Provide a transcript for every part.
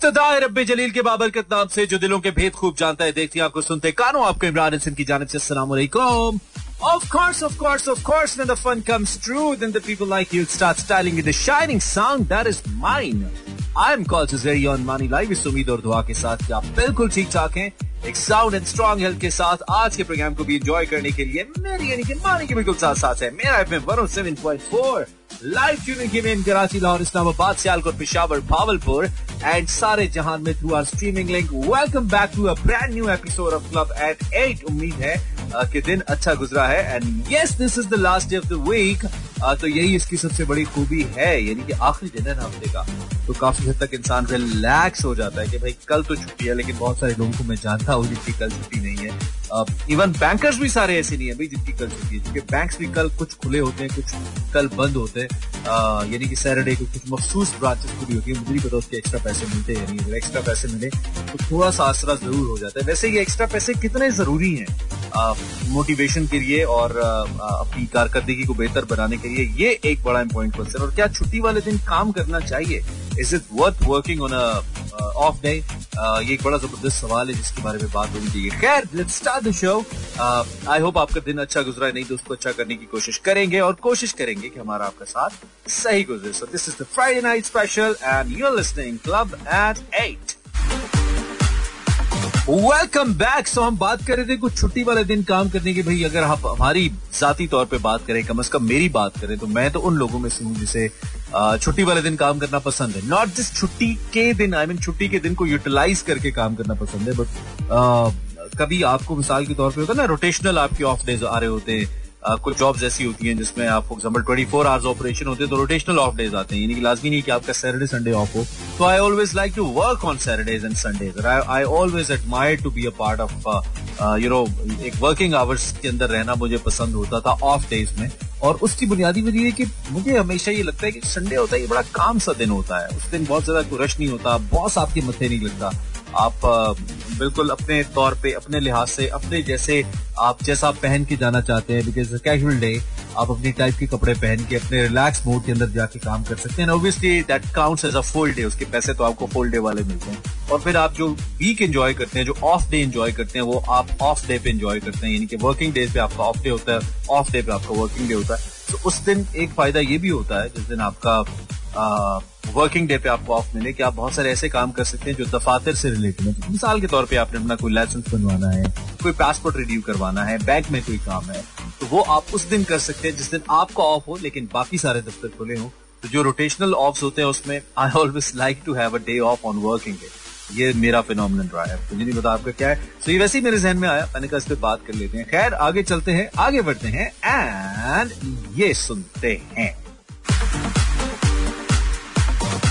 इब्तदाई रब जलील के बाबरकत नाम से जो दिलों के भेद खूब जानता है देखती आपको सुनते कानों आपको इमरान हसन की जानब से अस्सलाम Of course, of course, of course, when the fun comes true, then the people like you start styling in the shining sound that is mine. I am call Zeri on Money Live. इस उम्मीद और दुआ के साथ कि आप बिल्कुल ठीक ठाक हैं। एक साउंड एंड स्ट्रॉन्ग हेल्थ के साथ आज के प्रोग्राम को भी एंजॉय करने के लिए मेरी यानी कि मानी के बिल्कुल साथ साथ है। मेरा एफएम 107.4 लाइव ट्यूनिंग के में कराची, लाहौर, इस्लामाबाद, सियालकोट, पिशावर, भावलपुर एंड सारे जहान में through our streaming link welcome back to a brand new episode of club at 8 उम्मीद है कि दिन अच्छा गुजरा है। And yes this is the last day of the week तो यही इसकी सबसे बड़ी खूबी है, यानी कि आखिरी दिन है ना हफ़्ते का। तो काफ़ी हद तक इंसान रिलैक्स हो जाता है कि भाई, कल तो छुट्टी है, लेकिन बहुत सारे लोगों को मैं जानता हूँ जिनकी कल छुट्टी नहीं है। इवन बैंकर्स भी सारे ऐसे नहीं है भाई, जिनकी कल छुट्टी है। क्योंकि बैंक्स भी कल कुछ खुले होते हैं, कुछ कल बंद होते हैं। यानी कि सैटरडे को कुछ मखसूस ब्रांचेस खुली होती है मुझे नहीं पता उसके एक्स्ट्रा पैसे मिलते हैं, यानी अगर एक्स्ट्रा पैसे मिले तो थोड़ा सा आसरा ज़रूर हो जाता है। वैसे ये एक्स्ट्रा पैसे कितने ज़रूरी हैं? मोटिवेशन के लिए और अपनी कारकर्दगी को बेहतर बनाने के लिए ये एक बड़ा इंपॉर्टेंट क्वेश्चन और क्या छुट्टी वाले दिन काम करना चाहिए? Is it worth working on off day ये एक बड़ा ज़बरदस्त सवाल है जिसके बारे में बात होनी चाहिए। खैर let's start the show I hope आपका दिन अच्छा गुजरा है। नहीं तो उसको अच्छा करने की कोशिश करेंगे और कोशिश करेंगे कि हमारा आपका साथ सही गुजरे। So this is the Friday night special and you are listening club at eight welcome back so हम बात कर रहे थे कुछ छुट्टी वाले दिन काम करने की। भाई, अगर आप हमारी जाती तौर पे बात करें, कम से कम मेरी बात करें तो मैं तो उन लोगों में से हूँ जिसे छुट्टी वाले दिन काम करना पसंद है। नॉट जस्ट छुट्टी के दिन आई मीन छुट्टी के दिन को यूटिलाइज करके काम करना पसंद है बट कभी आपको मिसाल के तौर पे होता है ना रोटेशनल आपके ऑफ़ डेज़ आ रहे होते हैं। कुछ जॉब्स ऐसी होती हैं जिसमें आप for example twenty four hours operation होते हैं तो रोटेशनल ऑफ़ डेज़ आते हैं। यानी लाजमी नहीं कि आपका सैटरडे संडे ऑफ़ हो। तो I always like to work on Saturdays and Sundays I always admire to be a part of you know एक वर्किंग आवर्स के अंदर रहना मुझे पसंद होता था ऑफ़ डेज़ में। और उसकी बुनियादी वजह है कि मुझे हमेशा ये लगता है कि संडे होता है, ये बड़ा काम सा दिन होता है। उस दिन बहुत ज़्यादा कोई रश नहीं होता बॉस आपके मथे नहीं लगता। आप बिल्कुल अपने तौर पे, अपने लिहाज से, अपने जैसे आप, जैसा पहन के जाना चाहते हैं बिकॉज़ कैजुअल डे आप अपनी टाइप के कपड़े पहन के, अपने रिलैक्स मोड के अंदर जाके काम कर सकते हैं। Obviously that counts as a full day उसके पैसे तो आपको फुल डे वाले मिलते हैं। और फिर आप जो वीक एंजॉय करते हैं, जो ऑफ़ डे एंजॉय करते हैं, वो आप ऑफ़ डे पे एंजॉय करते हैं। यानी कि वर्किंग डेज़ पे आपका ऑफ़ डे होता है ऑफ़ डे पे आपका वर्किंग डे होता है। तो उस दिन एक फ़ायदा ये भी होता है, जिस दिन आपका वर्किंग डे पे आपको ऑफ़ मिले कि आप बहुत सारे ऐसे काम कर सकते हैं जो दफातर से रिलेटेड है। मिसाल के तौर पे आपने अपना कोई लाइसेंस बनवाना है, कोई पासपोर्ट रिन्यू करवाना है बैंक में कोई काम है तो वो आप उस दिन कर सकते हैं जिस दिन आपका ऑफ़ हो, लेकिन बाकी सारे दफ्तर खुले हों। तो जो रोटेशनल ऑफ़ होते हैं उसमें I always like to have a day off on working day ये मेरा फिनोमिनल रहा है। मुझे नहीं पता आपका क्या है। तो ये वैसे ही मेरे जहन में आया। मैंने कहा इस पर बात कर लेते हैं। खैर, आगे चलते हैं, आगे बढ़ते हैं एंड ये सुनते हैं।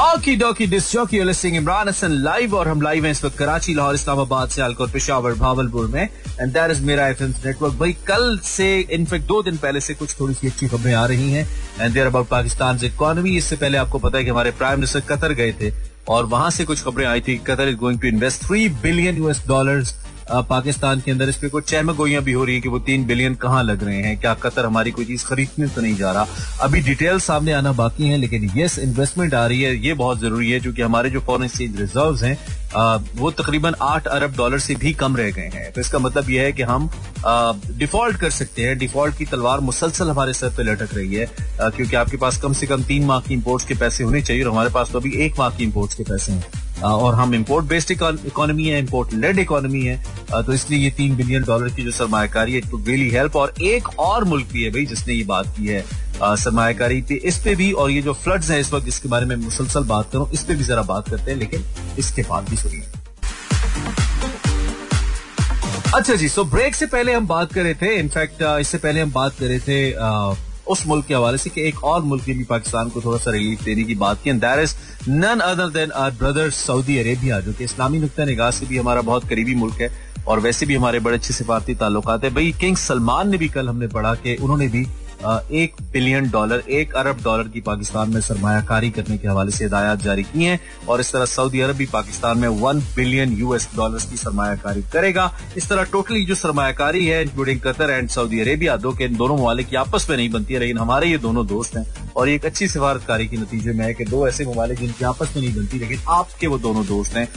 Okey dokey disc jockey listening Imran Hasan live और हम लाइव हैं इस वक्त कराची, लाहौर, इस्लामाबाद सियालकोट पेशावर भावलपुर में। एंड दैट इज़ मेरा एफ़ नेटवर्क भाई, कल से इनफेक्ट दो दिन पहले से कुछ थोड़ी सी अच्छी खबरें आ रही हैं। And there about Pakistan economy इससे पहले आपको पता है कि हमारे प्राइम मिनिस्टर कतर गए थे। और वहाँ से कुछ खबरें आई थी। Qatar is going to invest three billion US dollars Pakistan के अंदर इस पे कुछ चहमगोइयाँ भी हो रही है कि वो तीन बिलियन कहाँ लग रहे हैं, क्या कतर हमारी कोई चीज़ खरीदने तो नहीं जा रहा। अभी डिटेल सामने आना बाकी है, लेकिन यस इन्वेस्टमेंट आ रही है, ये बहुत ज़रूरी है, क्योंकि हमारे जो फॉरन एक्सचेंज रिज़र्व हैं वो तकरीबन आठ अरब डॉलर से भी कम रह गए हैं। तो इसका मतलब यह है कि हम डिफ़ॉल्ट कर सकते हैं। डिफ़ॉल्ट की तलवार मुसलसल हमारे सर पे लटक रही है क्योंकि आपके पास कम से कम तीन माह की इम्पोर्ट्स के पैसे होने चाहिए, और हमारे पास तो अभी एक माह की इम्पोर्ट्स के पैसे हैं। और हम इम्पोर्ट बेस्ड इकोनॉमी है इम्पोर्ट लेड इकोनॉमी है तो इसलिए ये तीन बिलियन डॉलर की जो सरमाकारी है टू रियली हेल्प और एक और मुल्क भी है भाई जिसने ये बात की है सरमाकारी पे इस पे भी और ये जो फ्लड्स हैं इस वक्त जिसके बारे में मुसलसल बात करूँ, इस पे भी जरा बात करते हैं, लेकिन इसके बाद भी सुनिए। अच्छा जी सो ब्रेक से पहले हम बात कर रहे थे इनफैक्ट इससे पहले हम बात कर रहे थे उस मुल्क के हवाले से कि एक और मुल्क ने भी पाकिस्तान को थोड़ा सा रिलीफ देने की बात की there is none other than our brother Saudi Arabia जो कि इस्लामी नुकता निगाह से भी हमारा बहुत करीबी मुल्क है, और वैसे भी हमारे बड़े अच्छे सिफारती ताल्लुक है। भाई, किंग सलमान ने भी कल हमने पढ़ा कि उन्होंने भी एक बिलियन डॉलर, एक अरब डॉलर की पाकिस्तान में सरमाकारी करने के हवाले से हिदायत जारी की हैं और इस तरह सऊदी अरब भी पाकिस्तान में वन बिलियन यूएस डॉलर की सरमाकारी करेगा। इस तरह टोटली जो सरमाकारी है, including Qatar and Saudi Arabia दो के इन दोनों ममालिक आपस में नहीं बनती है, लेकिन हमारे ये दोनों दोस्त हैं और एक अच्छी सिफारतकारी के नतीजे में है कि दो ऐसे ममालिक जिनकी आपस में नहीं बनती, लेकिन आपके वो दोनों दोस्त हैं।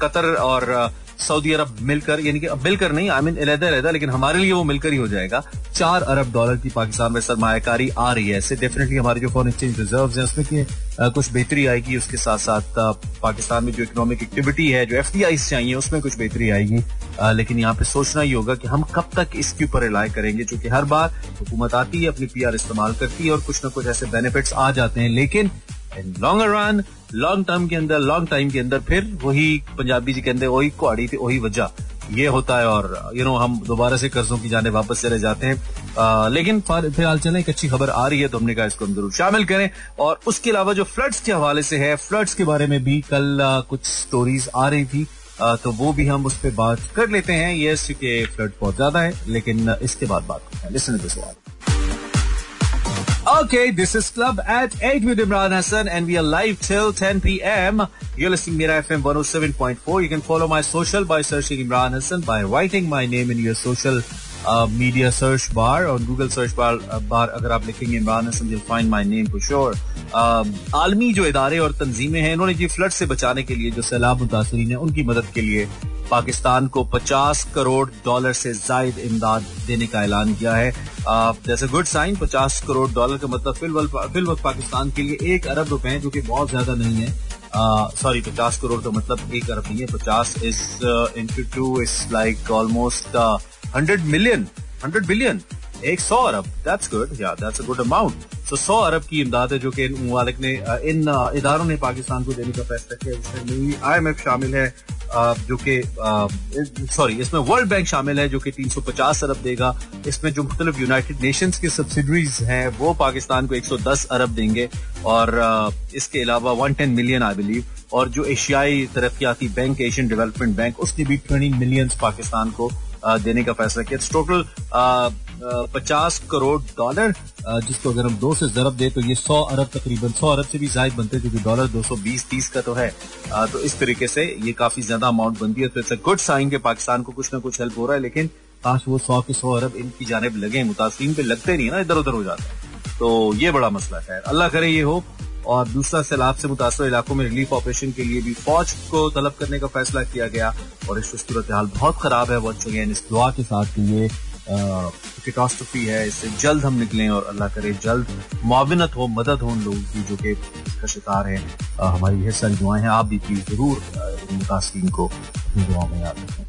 कतर और सऊदी अरब मिलकर, यानी कि मिलकर नहीं आई मीन अलहदा लेकिन हमारे लिए वो मिलकर ही हो जाएगा। चार अरब डॉलर की पाकिस्तान में सरमाकारी आ रही है। डेफिनेटली हमारे जो फॉरन एक्सचेंज रिज़र्व है, उसमें कुछ बेहतरी आएगी, उसके साथ साथ पाकिस्तान में जो इकोनॉमिक एक्टिविटी है, जो एफ़ चाहिए, उसमें कुछ बेहतरी आएगी। लेकिन यहाँ पे सोचना ही होगा कि हम कब तक इसके ऊपर रिलाय करेंगे, क्योंकि हर बार हुकूमत आती है, अपनी पी आर इस्तेमाल करती है और कुछ ना कुछ ऐसे बेनिफिट्स आ जाते हैं। लेकिन in long run long term के अंदर लॉन्ग टाइम के अंदर फिर वही पंजाबी जी कहते वही कुआड़ी थी वही वजह। ये होता है और यू नो हम दोबारा से कर्जों की जाने वापस चले जाते हैं। आ, लेकिन फ़िलहाल चले एक अच्छी खबर आ रही है तो हमने कहा इसको हम ज़रूर शामिल करें। और उसके अलावा जो फ्लड्स के हवाले से है फ्लड्स के बारे में भी कल आ, कुछ स्टोरीज आ रही थी। आ, तो वो भी हम उस पर बात कर लेते हैं। ये फ्लड बहुत ज़्यादा है लेकिन इसके बाद बात करते हैं। One Okay, this is Club at 8 with Imran Hassan and we are live till 10 p.m. You're listening Mira FM 107.4. You can follow my social by searching Imran Hassan by writing my name in your social uh, media search bar on Google search bar uh, bar अगर आप लिखेंगे Imran Hasan you'll find my name for sure. Uh, आलमी जो इदारे और तंजीमें हैं इन्होंने जी flood से बचाने के लिए जो सैलाब मुतासरीन है उनकी मदद के लिए पाकिस्तान को 50 करोड़ डॉलर से जायद इमदाद देने का ऐलान किया है। जैसे गुड साइन 50 करोड़ डॉलर का मतलब फिल वक्त पाकिस्तान के लिए एक अरब रुपए, जो कि बहुत ज़्यादा नहीं है। सॉरी पचास करोड़ का मतलब एक अरब नहीं है, पचास is into two is like almost hundred million hundred billion एक सौ अरब दैट्स गुड या दैट्स अ गुड अमाउंट तो सौ अरब की इमदाद है जो कि इन ममालिक ने इन इदारों ने पाकिस्तान को देने का फैसला किया, जिसमें आई एम एफ़ शामिल है जो कि सॉरी इसमें वर्ल्ड बैंक शामिल है, जो कि 350 अरब देगा। इसमें जो मुख्तलिफ़ यूनाइटेड नेशंस की सब्सिडरीज हैं, वो पाकिस्तान को 110 अरब देंगे। और इसके अलावा 110 मिलियन आई बिलीव और जो एशियाई तरक्याती बैंक, एशियन डेवलपमेंट बैंक, उसने भी ट्वेंटी मिलियंस पाकिस्तान को देने का फैसला किया। टोटल पचास करोड़ डॉलर जिसको अगर हम दो से जरब दे तो ये सौ अरब, तकरीबन सौ अरब से भी जायद बनते हैं, क्योंकि डॉलर दो सौ बीस, तीस का तो है। तो इस तरीके से ये काफ़ी ज़्यादा अमाउंट बनती है। तो इट्स अ गुड साइन के पाकिस्तान को कुछ ना कुछ हेल्प हो रहा है, लेकिन काश वो सौ के सौ अरब इनकी जानब लगे। मुतासरीन पे लगते नहीं है ना, इधर उधर हो जाता है। तो ये बड़ा मसला है। अल्लाह करे ये हो। और दूसरा सैलाब से मुतासर इलाकों में रिलीफ ऑपरेशन के लिए भी फौज को तलब करने का फैसला किया गया। और इस सूरत हाल बहुत खराब है। वॉच अगेन इस दुआ के साथ ये कैटास्ट्रफी है, इससे जल्द हम निकलें और अल्लाह करे जल्द मुआवनत हो, मदद हो उन लोगों की जो कि इसका शिकार है। हमारी ये सारी दुआएँ हैं, आप भी प्लीज़ ज़रूर मुतासरीन को अपनी दुआ में याद रखें।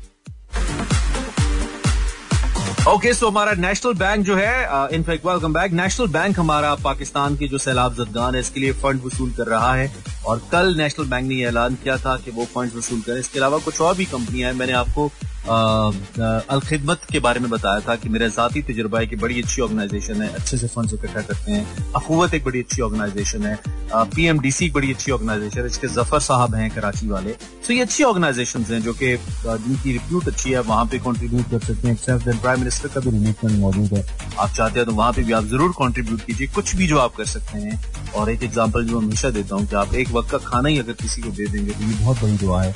ओके सो हमारा नेशनल बैंक जो है in fact welcome back national bank हमारा पाकिस्तान के जो सैलाब जदगान है, इसके लिए फंड वसूल कर रहा है। और कल नेशनल बैंक ने ऐलान किया था कि वो फंड वसूल करें। इसके अलावा कुछ और भी कंपनियाँ हैं। मैंने आपको अलखिदमत के बारे में बताया था कि मेरा जाती तजुर्बा है कि बड़ी अच्छी ऑर्गेनाइजेशन है, अच्छे से फंड इकट्ठा करते हैं। अखूवत एक बड़ी अच्छी ऑर्गेनाइजेशन है। पीएमडीसी एक बड़ी अच्छी ऑर्गेनाइजेशन है इसके ज़फ़र साहब हैं कराची वाले। तो ये अच्छी ऑर्गेनाइजेशन हैं जो कि जिनकी रिप्यूट अच्छी है, वहाँ पे कॉन्ट्रीब्यूट कर सकते हैं। प्राइम मिनिस्टर का भी फंड मौजूद है। आप चाहते हैं तो वहाँ पे भी आप ज़रूर कॉन्ट्रीब्यूट कीजिए, कुछ भी जो आप कर सकते हैं। और एक एग्ज़ाम्पल जो हमेशा देता हूँ कि आप एक वक्त का खाना ही अगर किसी को दे देंगे तो ये बहुत बड़ी दुआ है।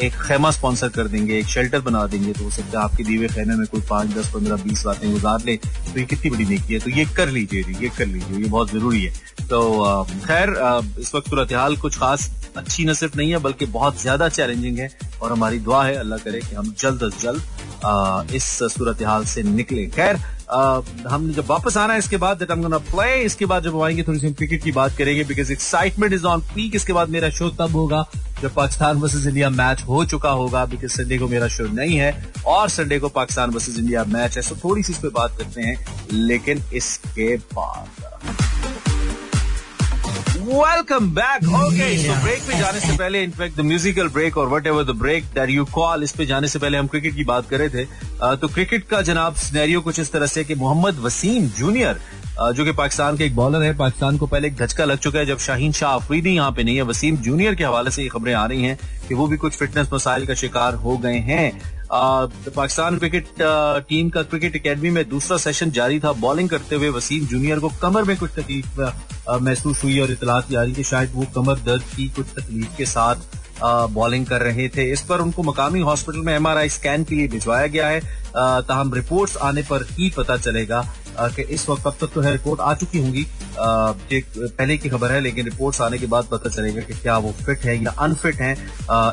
एक खेमा स्पॉन्सर कर देंगे, एक शेल्टर बना देंगे तो हो सकता है आपके दीवे खेमे में कोई पाँच, दस, पंद्रह, बीस बातें गुजार ले तो ये कितनी बड़ी नेकी है। तो ये कर लीजिए, ये कर लीजिए, ये बहुत ज़रूरी है। तो खैर इस वक्त सूरत हाल कुछ खास अच्छी न सिर्फ़ नहीं है, बल्कि बहुत ज़्यादा चैलेंजिंग है, और हमारी दुआ है, अल्लाह करे कि हम जल्द अज जल्द इस सूरत हाल से निकले। खैर हम जब वापस आना है इसके बाद प्ले इसके बाद जब आएँगे, थोड़ी सी क्रिकेट की बात करेंगे because excitement is on peak इसके बाद मेरा शो तब होगा, जब पाकिस्तान वर्सेज इंडिया मैच हो चुका होगा बिकॉज़ संडे को मेरा शो नहीं है, और संडे को पाकिस्तान वर्सेज इंडिया मैच है सो थोड़ी सी इस पर बात करते हैं, लेकिन इसके बाद। Welcome back okay so break पे जाने से पहले in fact the musical break और whatever the break that you call इस पे जाने से पहले हम क्रिकेट की बात कर रहे थे। तो क्रिकेट का जनाब सिनेरियो कुछ इस तरह से कि मोहम्मद वसीम जूनियर जो कि पाकिस्तान के एक बॉलर है पाकिस्तान को पहले एक धचका लग चुका है जब शाहीन शाह अफरीदी यहाँ पे नहीं है। वसीम जूनियर के हवाले से ये खबरें आ रही हैं कि वो भी कुछ फिटनेस मसाइल का शिकार हो गए हैं। पाकिस्तान क्रिकेट टीम का क्रिकेट एकेडमी में दूसरा सेशन जारी था। बॉलिंग करते हुए वसीम जूनियर को कमर में कुछ तकलीफ़ महसूस हुई और इतलात जारी कि शायद वो कमर दर्द की कुछ तकलीफ़ के साथ बॉलिंग कर रहे थे। इस पर उनको मकामी हॉस्पिटल में एमआरआई स्कैन के लिए भिजवाया गया है। तहम रिपोर्ट्स आने पर ही पता चलेगा कि इस वक्त अब तक तो है रिपोर्ट आ चुकी होंगी। पहले की खबर है, लेकिन रिपोर्ट्स आने के बाद पता चलेगा कि क्या वो फिट है या अनफिट है।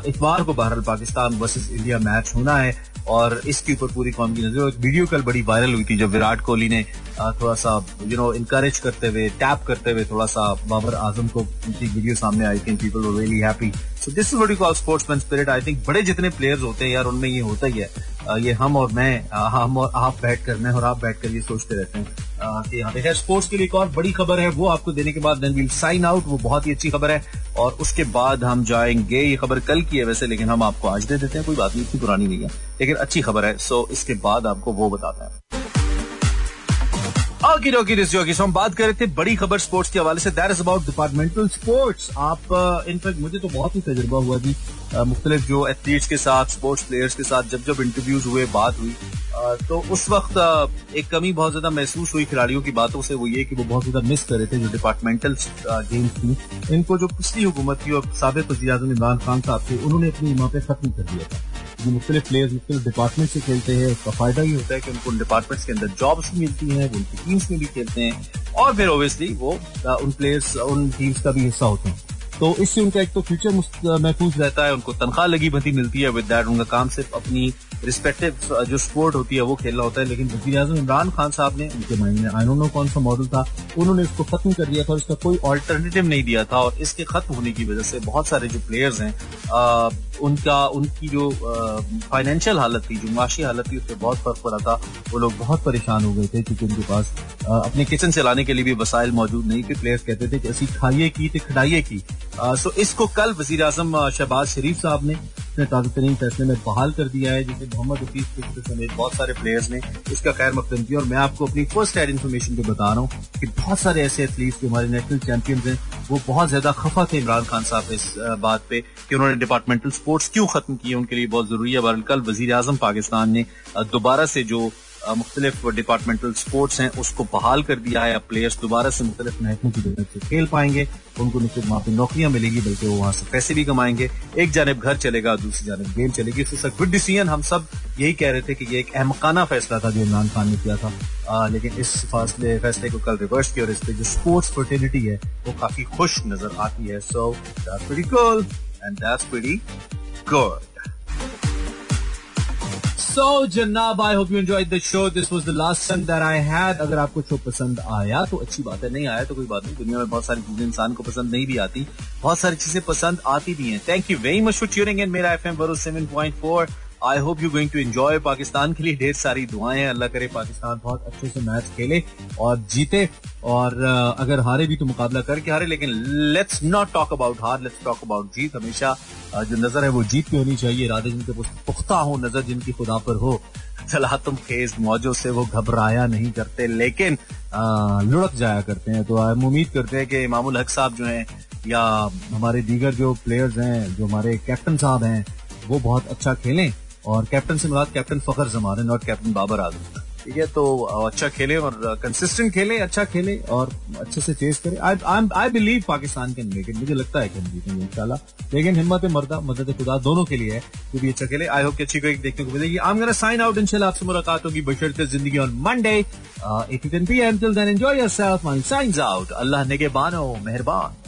इतवार को बहरहाल पाकिस्तान वर्सेज इंडिया मैच होना है और इसके ऊपर पूरी कौम की नज़र। एक वीडियो कल बड़ी वायरल हुई थी जब विराट कोहली ने थोड़ा सा यू नो इनकरेज करते हुए टैप करते हुए थोड़ा सा बाबर आज़म को उनकी वीडियो सामने आई थी। People really happy so this is what you call spirit I think बड़े जितने प्लेयर्स होते हैं यार, उनमें ये होता ही है। ये हम और मैं हम और आप बैठ कर मैं और आप बैठ कर ये सोचते रहते हैं कि स्पोर्ट्स के लिए एक और बड़ी खबर है, वो आपको देने के बाद देन विल साइन आउट वो बहुत ही अच्छी खबर है। और उसके बाद हम जाएँगे, ये खबर कल की है वैसे, लेकिन हम आपको आज दे देते हैं, कोई बात नहीं, इतनी पुरानी नहीं है, लेकिन अच्छी खबर है। सो इसके बाद आपको वो बताते है। ओके ओके दिस जोगी हम बात कर रहे थे बड़ी खबर स्पोर्ट्स के हवाले से. That is about departmental sports आप इनफैक्ट मुझे तो बहुत ही तजुर्बा हुआ जी मुख्तलिफ़ जो एथलीट्स के साथ स्पोर्ट्स प्लेयर्स के साथ जब जब इंटरव्यूज़ हुए, बात हुई तो उस वक्त एक कमी बहुत ज़्यादा महसूस हुई खिलाड़ियों की बातों से, वो ये कि वो बहुत ज़्यादा मिस कर रहे थे जो डिपार्टमेंटल गेम्स थी। इनको जो पिछली हुकूमत थी और सबक वजी अजम इमरान खान साहब थे, उन्होंने अपनी वहाँ पे खत्म कर दिया था। जो मुख्तलिफ़ प्लेयर्स मुख्तलिफ़ डिपार्टमेंट से खेलते हैं, उसका फ़ायदा ये होता है कि उनको उन डिपार्टमेंट्स के अंदर जॉब्स भी मिलती हैं, वो उनकी टीम्स में भी खेलते हैं और फिर ओबियसली वो उन प्लेयर्स उन टीम्स का भी हिस्सा होते हैं। तो इससे उनका एक तो फ्यूचर महफूज रहता है, उनको तनख्वाह लगी भती मिलती है विद दैट उनका काम सिर्फ़ अपनी रिस्पेक्टिव जो स्पोर्ट होती है, वो खेलना होता है, लेकिन वजी अजम इमरान खान साहब ने उनके माइंड में आई नो कौन सा मॉडल था, उन्होंने इसको खत्म कर दिया था और इसका कोई ऑल्टरनेटिव नहीं दिया था और इसके खत्म होने की वजह से बहुत सारे जो प्लेयर्स हैं उनका, उनकी जो फाइनेंशियल हालत थी, जो माशी हालत थी उससे बहुत फ़र्क पड़ा था। वो लोग बहुत परेशान हो गए थे क्योंकि उनके पास अपने किचन चलाने के लिए भी वसाइल मौजूद नहीं थे प्लेयर्स कहते थे कि असी खाइए की तो खिलाइए की। सो इसको कल वज़ीर आज़म शहबाज शरीफ साहब ने अपने ताज़ा तरीन फैसले में बहाल कर दिया है, जिसे मोहम्मद हफीज समेत बहुत सारे प्लेयर्स ने इसका खैर मकदम किया। और मैं आपको अपनी फ़र्स्ट एड इन्फॉर्मेशन को बता रहा हूँ कि बहुत सारे ऐसे एथलीट्स जो हमारे नेशनल चैंपियंस हैं, वो बहुत ज़्यादा खफा थे इमरान खान साहब इस बात पे कि उन्होंने डिपार्टमेंटल स्पोर्ट्स क्यों खत्म किए, उनके लिए बहुत ज़रूरी है। बहरकल कल वज़ीर आज़म पाकिस्तान ने दोबारा से जो मुख्तलिफ़ डिपार्टमेंटल स्पोर्ट्स हैं उसको बहाल कर दिया है अब प्लेयर्स दोबारा से मुख्तलिफ़ महकमों की ज़रूरत से खेल पाएँगे उनको न सिर्फ़ वहाँ पे नौकरियाँ मिलेगी बल्कि वो वहाँ से पैसे भी कमाएँगे। एक जानब घर चलेगा दूसरी जानब गेम चलेगी। इससे गुड डिसीज़न हम सब यही कह रहे थे कि ये एक अहमकाना फैसला था जो इमरान खान ने किया था। आ, लेकिन इस फासले फैसले को कल रिवर्स किया और इस पर जो स्पोर्ट्स फर्टिलिटी है वो काफ़ी खुश नज़र आती है। So that's pretty and that's good so जनाब I hope you enjoy the show this was the last song that I had अगर आपको शो पसंद आया तो अच्छी बात है। नहीं आया तो कोई बात नहीं। दुनिया में बहुत सारी चीज़ें इंसान को पसंद नहीं भी आती। बहुत सारी चीज़ें पसंद आती भी हैं। Thank you very much for tuning in मेरा बरो 7.4 I hope you going to enjoy Pakistan के लिए ढेर सारी दुआएँ अल्लाह करे पाकिस्तान बहुत अच्छे से मैच खेले और जीते। और अगर हारे भी तो मुकाबला करके हारे, लेकिन लेट्स नॉट टॉक अबाउट हार लेट्स टॉक अबाउट जीत। हमेशा जो नज़र है वो जीत की होनी चाहिए। इरादे जिनके पुख्ता हो, नज़र जिनकी खुदा पर हो चला तुम खेज मौजों से वो घबराया नहीं करते। लेकिन लुढ़क जाया करते हैं। तो हम उम्मीद करते हैं कि इमामुल हक साहब जो हैं, या हमारे दीगर जो प्लेयर्स हैं, जो हमारे कैप्टन साहब हैं, वो बहुत अच्छा खेलें। और कैप्टन से मुराद कैप्टन फखर जमान है नॉट कैप्टन बाबर आज़म। ठीक है तो अच्छा खेले और कंसिस्टेंट खेले अच्छा खेले और अच्छे से चेस करे। आई बिलीव पाकिस्तान के लेके मुझे लगता है कि हम जीतेंगे, इंशाल्लाह। लेकिन हिम्मत मर्दा, मदद खुदा दोनों के लिए है भी अच्छा खेले। आई होप अच्छी को एक देखने को मिलेगी। आई एम साइन आउट इंशाल्लाह आपसे मुलाकात होगी बशरते ज़िंदगी on Monday if you can be and till then enjoy yourself my signs out Allah ने के बानो मेहरबान।